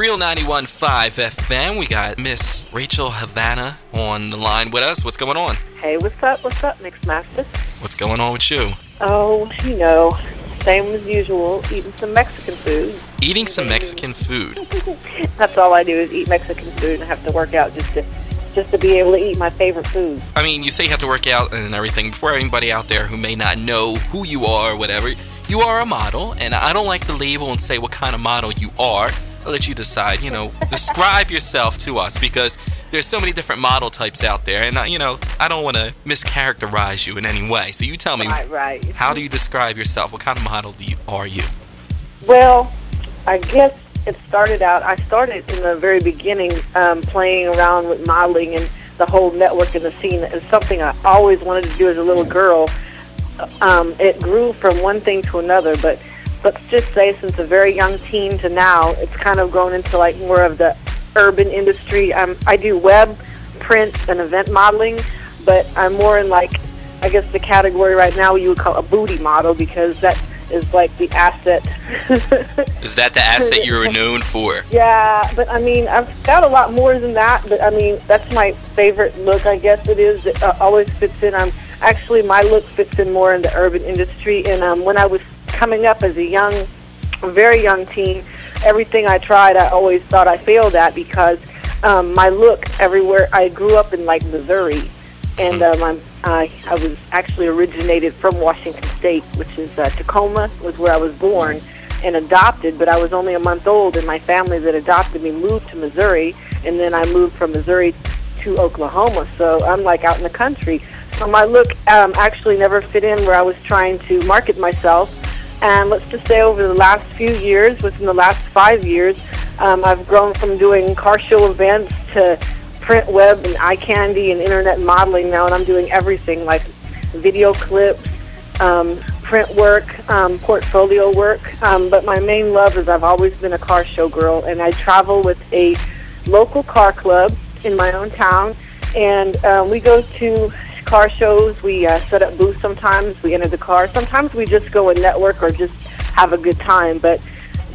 Real 91.5 FM. We got Miss Rachel Havanna on the line with us. What's going on? Hey, what's up? What's up, Mix Masta? What's going on with you? Oh, you know, same as usual, eating some Mexican food. Eating some Mexican food. That's all I do is eat Mexican food and have to work out just to just to be able to eat my favorite food. I mean, you say you have to work out and everything. Before anybody out there who may not know who you are or whatever, you are a model, and I don't like to label and say what kind of model you are. I'll let you decide. You know, describe yourself to us because there's so many different model types out there, and uh, you know, I don't want to mischaracterize you in any way. So you tell me, Right, right. how do you describe yourself? What kind of model do you, are you? Well, I guess it started out. I started in the very beginning um, playing around with modeling and the whole network and the scene. It's something I always wanted to do as a little girl. Um, it grew from one thing to another, but let's just say since a very young teen to now, it's kind of grown into like more of the urban industry. Um, I do web, print, and event modeling, but I'm more in like I guess the category right now you would call a booty model because that is like the asset. Is that the asset you're known for? Yeah, but I mean, I've got a lot more than that. But I mean, that's my favorite look. I guess it is. It uh, always fits in. I'm actually my look fits in more in the urban industry. And um, when I was coming up as a young, very young teen, everything I tried, I always thought I failed at because um, my look everywhere. I grew up in like Missouri, and um, I'm, I I was actually originated from Washington State, which is uh, Tacoma, was where I was born and adopted. But I was only a month old, and my family that adopted me moved to Missouri, and then I moved from Missouri to Oklahoma. So I'm like out in the country. So my look um, actually never fit in where I was trying to market myself. And let's just say over the last few years, within the last five years, um, I've grown from doing car show events to print web and eye candy and internet modeling now, and I'm doing everything like video clips, um, print work, um, portfolio work. Um, but my main love is I've always been a car show girl, and I travel with a local car club in my own town, and um, we go to car shows. We uh, set up booths sometimes. We enter the car. Sometimes we just go and network or just have a good time. But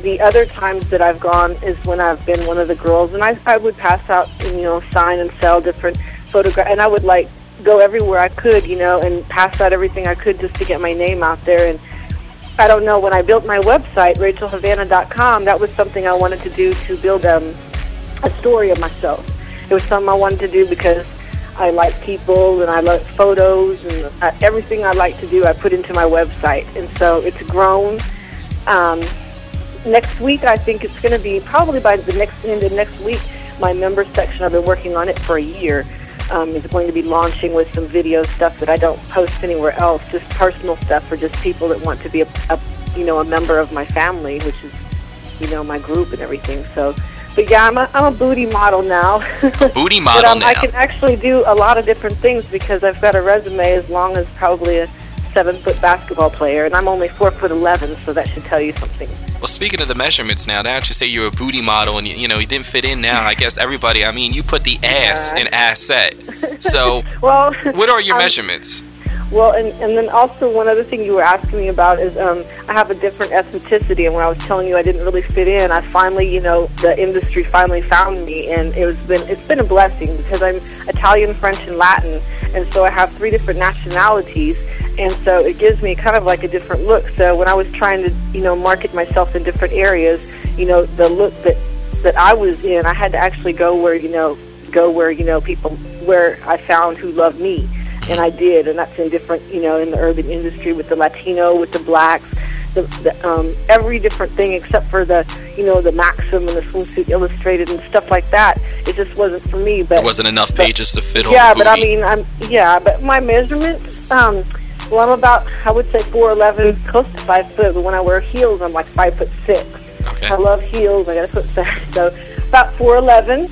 the other times that I've gone is when I've been one of the girls, and I, I would pass out, and, you know, sign and sell different photographs, and I would like go everywhere I could, you know, and pass out everything I could just to get my name out there. And I don't know when I built my website, RachelHavanna.com, that was something I wanted to do to build um, a story of myself. It was something I wanted to do because I like people and I like photos and everything I like to do I put into my website. And so it's grown. Um, next week I think it's going to be probably by the next end of next week. My member section I've been working on it for a year. Um, is going to be launching with some video stuff that I don't post anywhere else, just personal stuff for just people that want to be a, a you know a member of my family, which is you know my group and everything. So, but yeah, I'm a, I'm a booty model now. Booty but model um, now. I can actually do a lot of different things because I've got a resume as long as probably a seven foot basketball player, and I'm only four foot eleven, so that should tell you something. Well, speaking of the measurements now, now that you say you're a booty model and you, you know you didn't fit in now, I guess everybody. I mean, you put the ass Yeah. in asset. So, Well, what are your um, measurements? Well, and, and then also one other thing you were asking me about is um, I have a different ethnicity, and when I was telling you I didn't really fit in, I finally, you know, the industry finally found me, and it was been it's been a blessing because I'm Italian, French, and Latin, and so I have three different nationalities, and so it gives me kind of like a different look. So when I was trying to, you know, market myself in different areas, you know, the look that that I was in, I had to actually go where, you know, go where you know people where I found who loved me and I did, and that's in different, you know, in the urban industry with the Latino, with the blacks, the, the um, every different thing except for the, you know, the Maxim and the Swimsuit Illustrated and stuff like that. It just wasn't for me. But There wasn't enough but- pages to fit yeah, but I mean, I'm yeah, but my measurements, um, well, I'm about I would say four eleven, close to five foot. But when I wear heels, I'm like five foot six. Okay. I love heels. I got to put that. So about four eleven,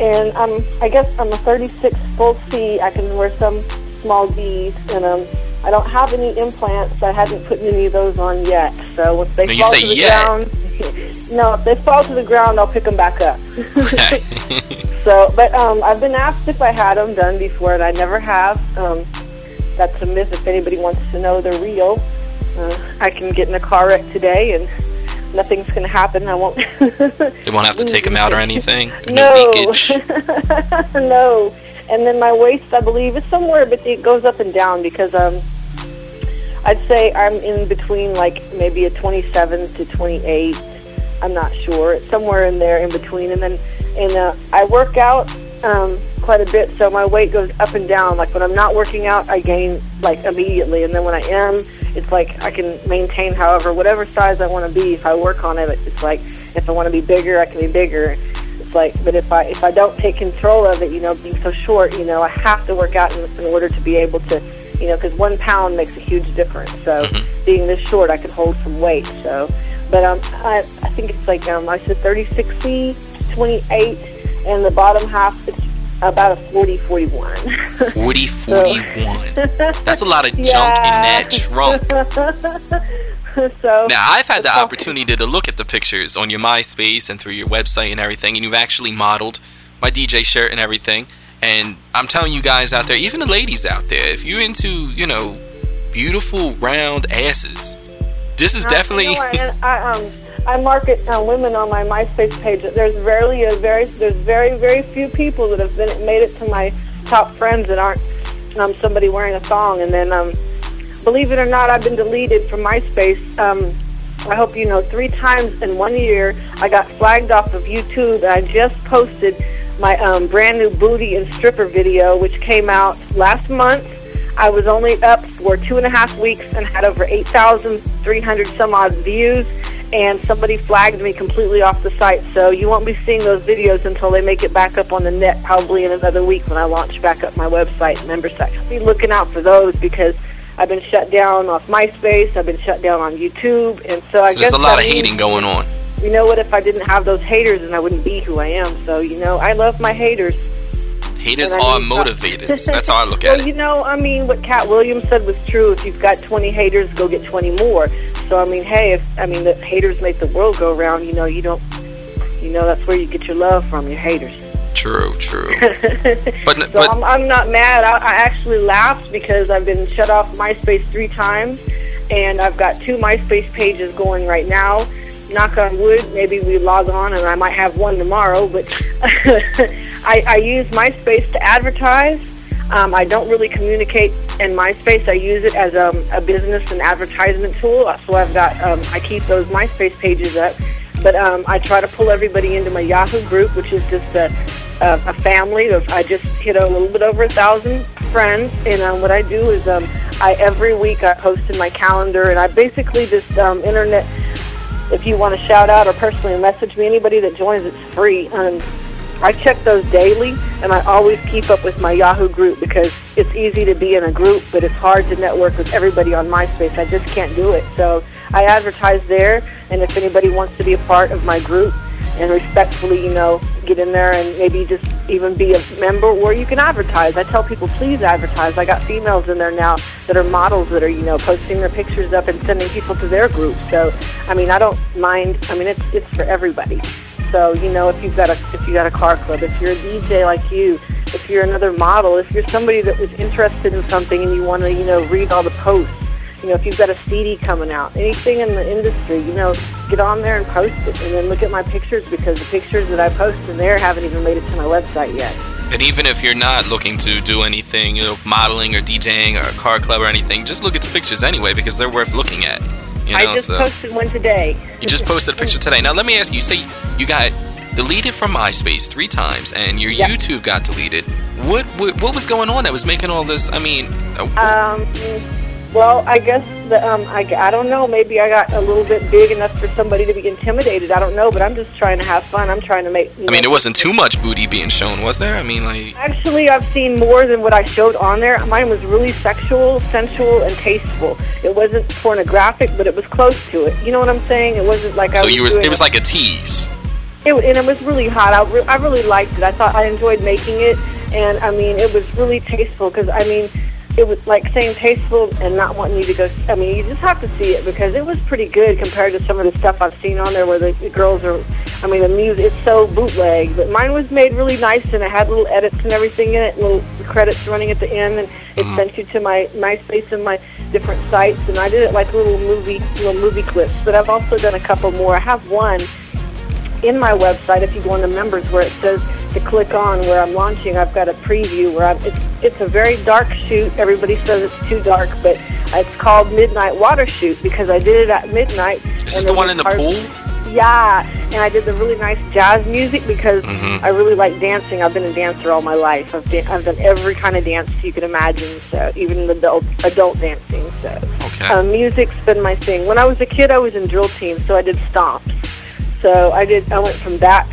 and I'm I guess I'm a 36 full C. I can wear some small D's, and um, I don't have any implants. I haven't put any of those on yet. So if they Now fall to the yet. ground, no, if they fall to the ground, I'll pick them back up. Okay. So, but um, I've been asked if I had them done before, and I never have. Um, that's a myth. If anybody wants to know, they're real. Uh, I can get in a car wreck today and nothing's going to happen. I won't. they won't have to take them out or anything. No, leakage no. And then my waist, I believe, is somewhere, but it goes up and down because um, I'd say I'm in between like maybe a 27 to 28. I'm not sure. It's somewhere in there in between. And then, and uh, I work out um, quite a bit, so my weight goes up and down. Like when I'm not working out, I gain like immediately, and then when I am, it's like I can maintain, however, whatever size I want to be. If I work on it, it's like if I want to be bigger, I can be bigger. It's like, but if I if I don't take control of it, you know, being so short, you know, I have to work out in, in order to be able to, you know, because one pound makes a huge difference. So mm-hmm. being this short, I can hold some weight. So, but um, I I think it's like um, I said 30, 60, 28, and the bottom half it's about a 40 41. 40 41. That's a lot of junk in that trunk. so now I've had the opportunity to look at the pictures on your MySpace and through your website and everything, and you've actually modeled my DJ shirt and everything. And I'm telling you guys out there, even the ladies out there, if you're into you know beautiful round asses, this is definitely. You know, I, I, um, I market uh, women on my MySpace page. There's rarely a very there's very very few people that have been made it to my top friends that aren't um, somebody wearing a thong. And then, um, believe it or not, I've been deleted from MySpace. Um, I hope you know three times in one year. I got flagged off of YouTube. I just posted my um, brand new booty and stripper video, which came out last month. I was only up for two and a half weeks and had over 8,300 some odd views and somebody flagged me completely off the site. So you won't be seeing those videos until they make it back up on the net, probably in another week when I launch back up my website member site. Be looking out for those because I've been shut down off MySpace. I've been shut down on YouTube, and so I so guess there's a lot of hating going on. You know what? If I didn't have those haters, then I wouldn't be who I am. So you know, I love my haters. Haters are motivated. That's how I look at well, it. You know, I mean, what Katt Williams said was true. If you've got 20 haters, go get 20 more. So I mean, hey, if I mean the haters make the world go round, you know, you don't, you know, that's where you get your love from, your haters. True, true. but so but, I'm, I'm not mad. I, I actually laughed because I've been shut off MySpace three times, and I've got two MySpace pages going right now. Knock on wood, maybe we log on and I might have one tomorrow. But I, I use MySpace to advertise um, I don't really communicate in MySpace. I use it as um, a business and advertisement tool. So I've got um, I keep those MySpace pages up, but um, I try to pull everybody into my Yahoo group, which is just a a, family of I just hit a little bit over a thousand friends, and um, what I do is um, I every week I post in my calendar, and I basically just um, internet. If you want to shout out or personally message me, anybody that joins, it's free. Um, I check those daily, and I always keep up with my Yahoo group because it's easy to be in a group, but it's hard to network with everybody on MySpace. I just can't do it. So I advertise there, and if anybody wants to be a part of my group and respectfully, you know, get in there and maybe just even be a member, or you can advertise. I tell people, please advertise. I got females in there now that are models that are, you know, posting their pictures up and sending people to their group. So, I mean, I don't mind. I mean, it's it's for everybody. So you know, if you've got a if you got a car club, if you're a DJ like you, if you're another model, if you're somebody that was interested in something and you want to you know read all the posts, you know, if you've got a CD coming out, anything in the industry, you know, get on there and post it, and then look at my pictures because the pictures that I post in there haven't even made it to my website yet. And even if you're not looking to do anything, you know, modeling or DJing or a car club or anything, just look at the pictures anyway because they're worth looking at. You know, I just so. posted one today. you just posted a picture today. Now let me ask you. You say you got deleted from MySpace three times, and your yep. YouTube got deleted. What, what, what was going on that was making all this? I mean, uh, um, well, I guess the, um, I, I don't know. Maybe I got a little bit big enough for somebody to be intimidated. I don't know, but I'm just trying to have fun. I'm trying to make. I mean, it wasn't too much booty being shown, was there? I mean, like. Actually, I've seen more than what I showed on there. Mine was really sexual, sensual, and tasteful. It wasn't pornographic, but it was close to it. You know what I'm saying? It wasn't like I. So was you were. It was like a tease. It, and it was really hot. I, re- I really liked it. I thought I enjoyed making it, and I mean, it was really tasteful because I mean it was like saying tasteful and not wanting you to go. I mean, you just have to see it because it was pretty good compared to some of the stuff I've seen on there where the, the girls are. I mean, the music it's so bootleg, but mine was made really nice and it had little edits and everything in it, and little credits running at the end, and it Mhm. sent you to my MySpace and my different sites, and I did it like little movie little movie clips. But I've also done a couple more. I have one in my website. If you go on the members where it says to click on where I'm launching, I've got a preview where I'm, it's it's a very dark shoot. Everybody says it's too dark, but it's called Midnight Water Shoot because I did it at midnight. Is this the one in the pool? yeah, and I did the really nice jazz music because Mhm. I really like dancing. I've been a dancer all my life. I've, da- I've done every kind of dance you can imagine, so even the adult adult dancing. So Okay. um, music's been my thing. When I was a kid, I was in drill team, so I did stomps. So I did. I went from that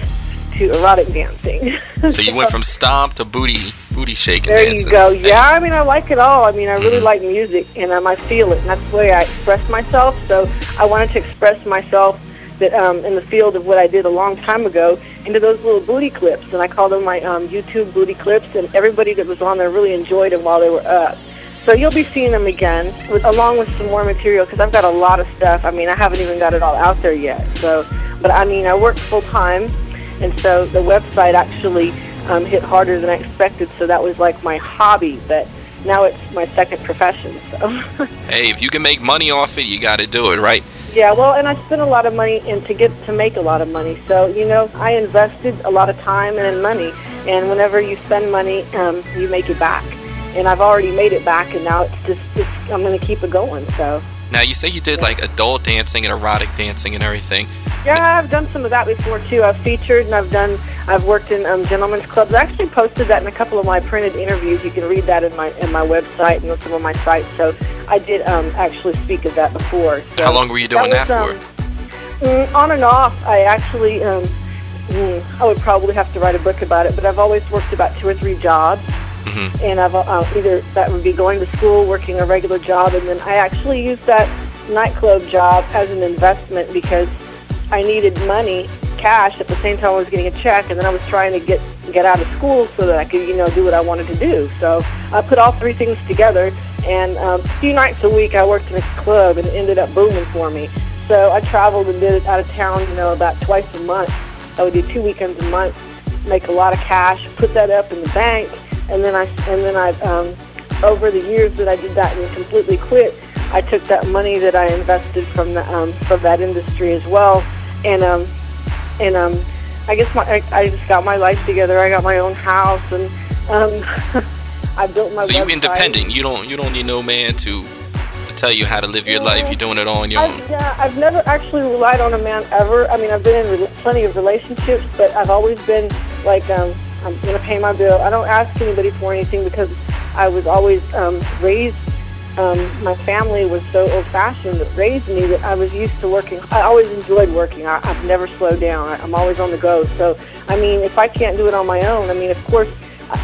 to erotic dancing. so you went from stomp to booty booty shaking There dancing. you go. Yeah, I mean, I like it all. I mean, I really Mhm. like music, and um, I feel it, and that's the way I express myself. So I wanted to express myself that um, in the field of what I did a long time ago into those little booty clips, and I call them my um, YouTube booty clips. And everybody that was on there really enjoyed them while they were up. So you'll be seeing them again, with, along with some more material, because I've got a lot of stuff. I mean, I haven't even got it all out there yet. So, but I mean, I work full time, and so the website actually um, hit harder than I expected. So that was like my hobby, but now it's my second profession. So Hey, if you can make money off it, you got to do it, right? yeah, well, and I spent a lot of money and to get to make a lot of money. So you know, I invested a lot of time and money, and whenever you spend money, um, you make it back. And I've already made it back, and now it's just it's, I'm going to keep it going. So. Now you say you did like adult dancing and erotic dancing and everything. Yeah, I've done some of that before too. I've featured and I've done. I've worked in um, gentlemen's clubs. I actually posted that in a couple of my printed interviews. You can read that in my in my website and on some of my sites. So I did um, actually speak of that before. So How long were you doing that, was, for? um, mm, on and off. I actually. Um, mm, I would probably have to write a book about it, but I've always worked about two or three jobs hmm and I've uh, either that would be going to school, working a regular job, and then I actually used that nightclub job as an investment because I needed money, cash at the same time I was getting a check, and then I was trying to get get out of school so that I could you know do what I wanted to do. So I put all three things together, and um, a few nights a week I worked in a club, and it ended up booming for me. So I traveled and did it out of town, you know, about twice a month. I would do two weekends a month, make a lot of cash, put that up in the bank, and then I and then I um, over the years that I did that and completely quit, I took that money that I invested from the um, from that industry as well, and um, and um, I guess my I, I just got my life together. I got my own house and um, I built my. So you independent. You don't you don't need no man to to tell you how to live your life. You're doing it all on your own. I've, yeah, I've never actually relied on a man ever. I mean, I've been in re- plenty of relationships, but I've always been like, um, I'm going to pay my bill. I don't ask anybody for anything because I was always um, raised. Um, my family was so old-fashioned that raised me that I was used to working. I always enjoyed working. I, I've never slowed down. I, I'm always on the go. So, I mean, if I can't do it on my own, I mean, of course,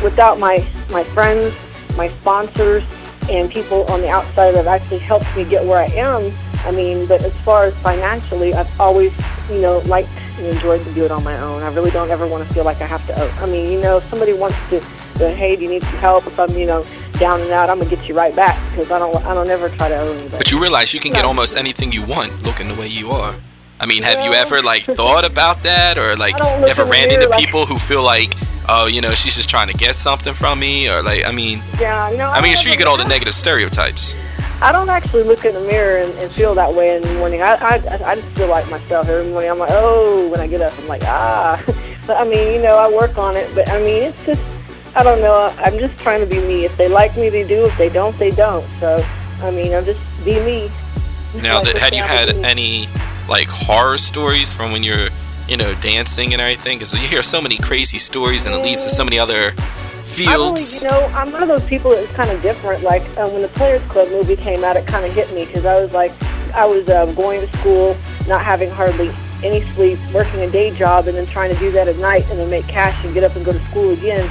without my my friends, my sponsors, and people on the outside that actually helped me get where I am. I mean, but as far as financially, I've always, you know, liked enjoyed to do it on my own. I really don't ever want to feel like I have to. I mean, you know, if somebody wants to, say, hey, do you need some help? If I'm, you know, down and out, I'm gonna get you right back because I don't, I don't ever try to owe anybody. But you realize you can get almost anything you want looking the way you are. I mean, have you ever like thought about that, or like I ever ran mirror into like- people who feel like, oh, you know, she's just trying to get something from me, or like, I mean, yeah, no. I mean, sure you get all the negative stereotypes. I don't actually look in the mirror and, and feel that way in the morning. I, I I just feel like myself every morning. I'm like, oh, when I get up, I'm like, ah. But I mean, you know, I work on it. But I mean, it's just, I don't know. I'm just trying to be me. If they like me, they do. If they don't, they don't. So I mean, I'm just be me. Now, Like that, had you had any like horror stories from when you're, you know, dancing and everything? Because you hear so many crazy stories, and it leads to so many other I really, fields. you know, I'm one of those people that's kind of different. Like uh, when the Players Club movie came out, it kind of hit me because I was like, I was um, going to school, not having hardly any sleep, working a day job, and then trying to do that at night and then make cash and get up and go to school again.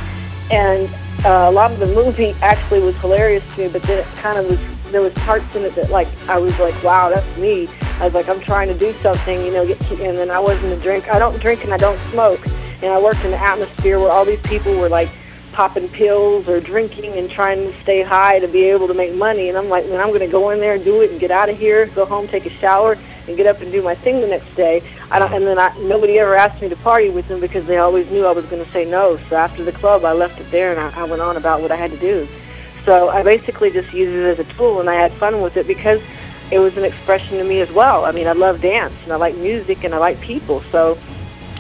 And uh, a lot of the movie actually was hilarious to me, but then it kind of was. There was parts in it that like I was like, wow, that's me. I was like, I'm trying to do something, you know, get and then I wasn't a drink. I don't drink and I don't smoke. And I worked in an atmosphere where all these people were like popping pills or drinking and trying to stay high to be able to make money. And I'm like, man, I'm going to go in there and do it and get out of here, go home, take a shower, and get up and do my thing the next day. I don't, and then I, nobody ever asked me to party with them because they always knew I was going to say no. So after the club, I left it there and I, I went on about what I had to do. So I basically just used it as a tool, and I had fun with it because it was an expression to me as well. I mean, I love dance, and I like music, and I like people. So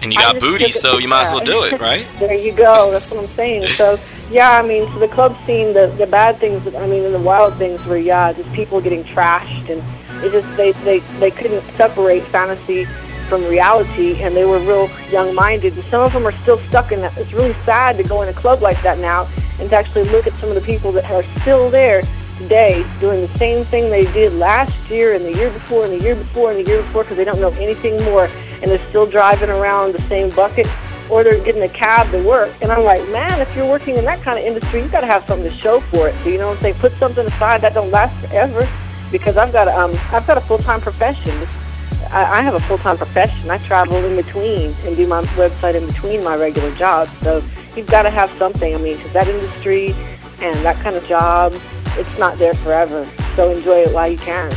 and you got booty, so you might as well do it, right? there you go. That's what I'm saying. So yeah, I mean, so the club scene, the the bad things, I mean, and the wild things were yeah, just people getting trashed, and it just they they they couldn't separate fantasy from reality, and they were real young-minded. And some of them are still stuck in that. It's really sad to go in a club like that now and to actually look at some of the people that are still there today doing the same thing they did last year and the year before and the year before and the year before because they don't know anything more and they're still driving around the same bucket or they're getting a cab to work. And I'm like, man, if you're working in that kind of industry, you've got to have something to show for it. So you know what I'm saying? Put something aside that don't last forever because I've got um, I've got a full-time profession. I, I have a full-time profession. I travel in between and do my website in between my regular jobs. So you've got to have something. I mean, because that industry and that kind of job, it's not there forever. So enjoy it while you can.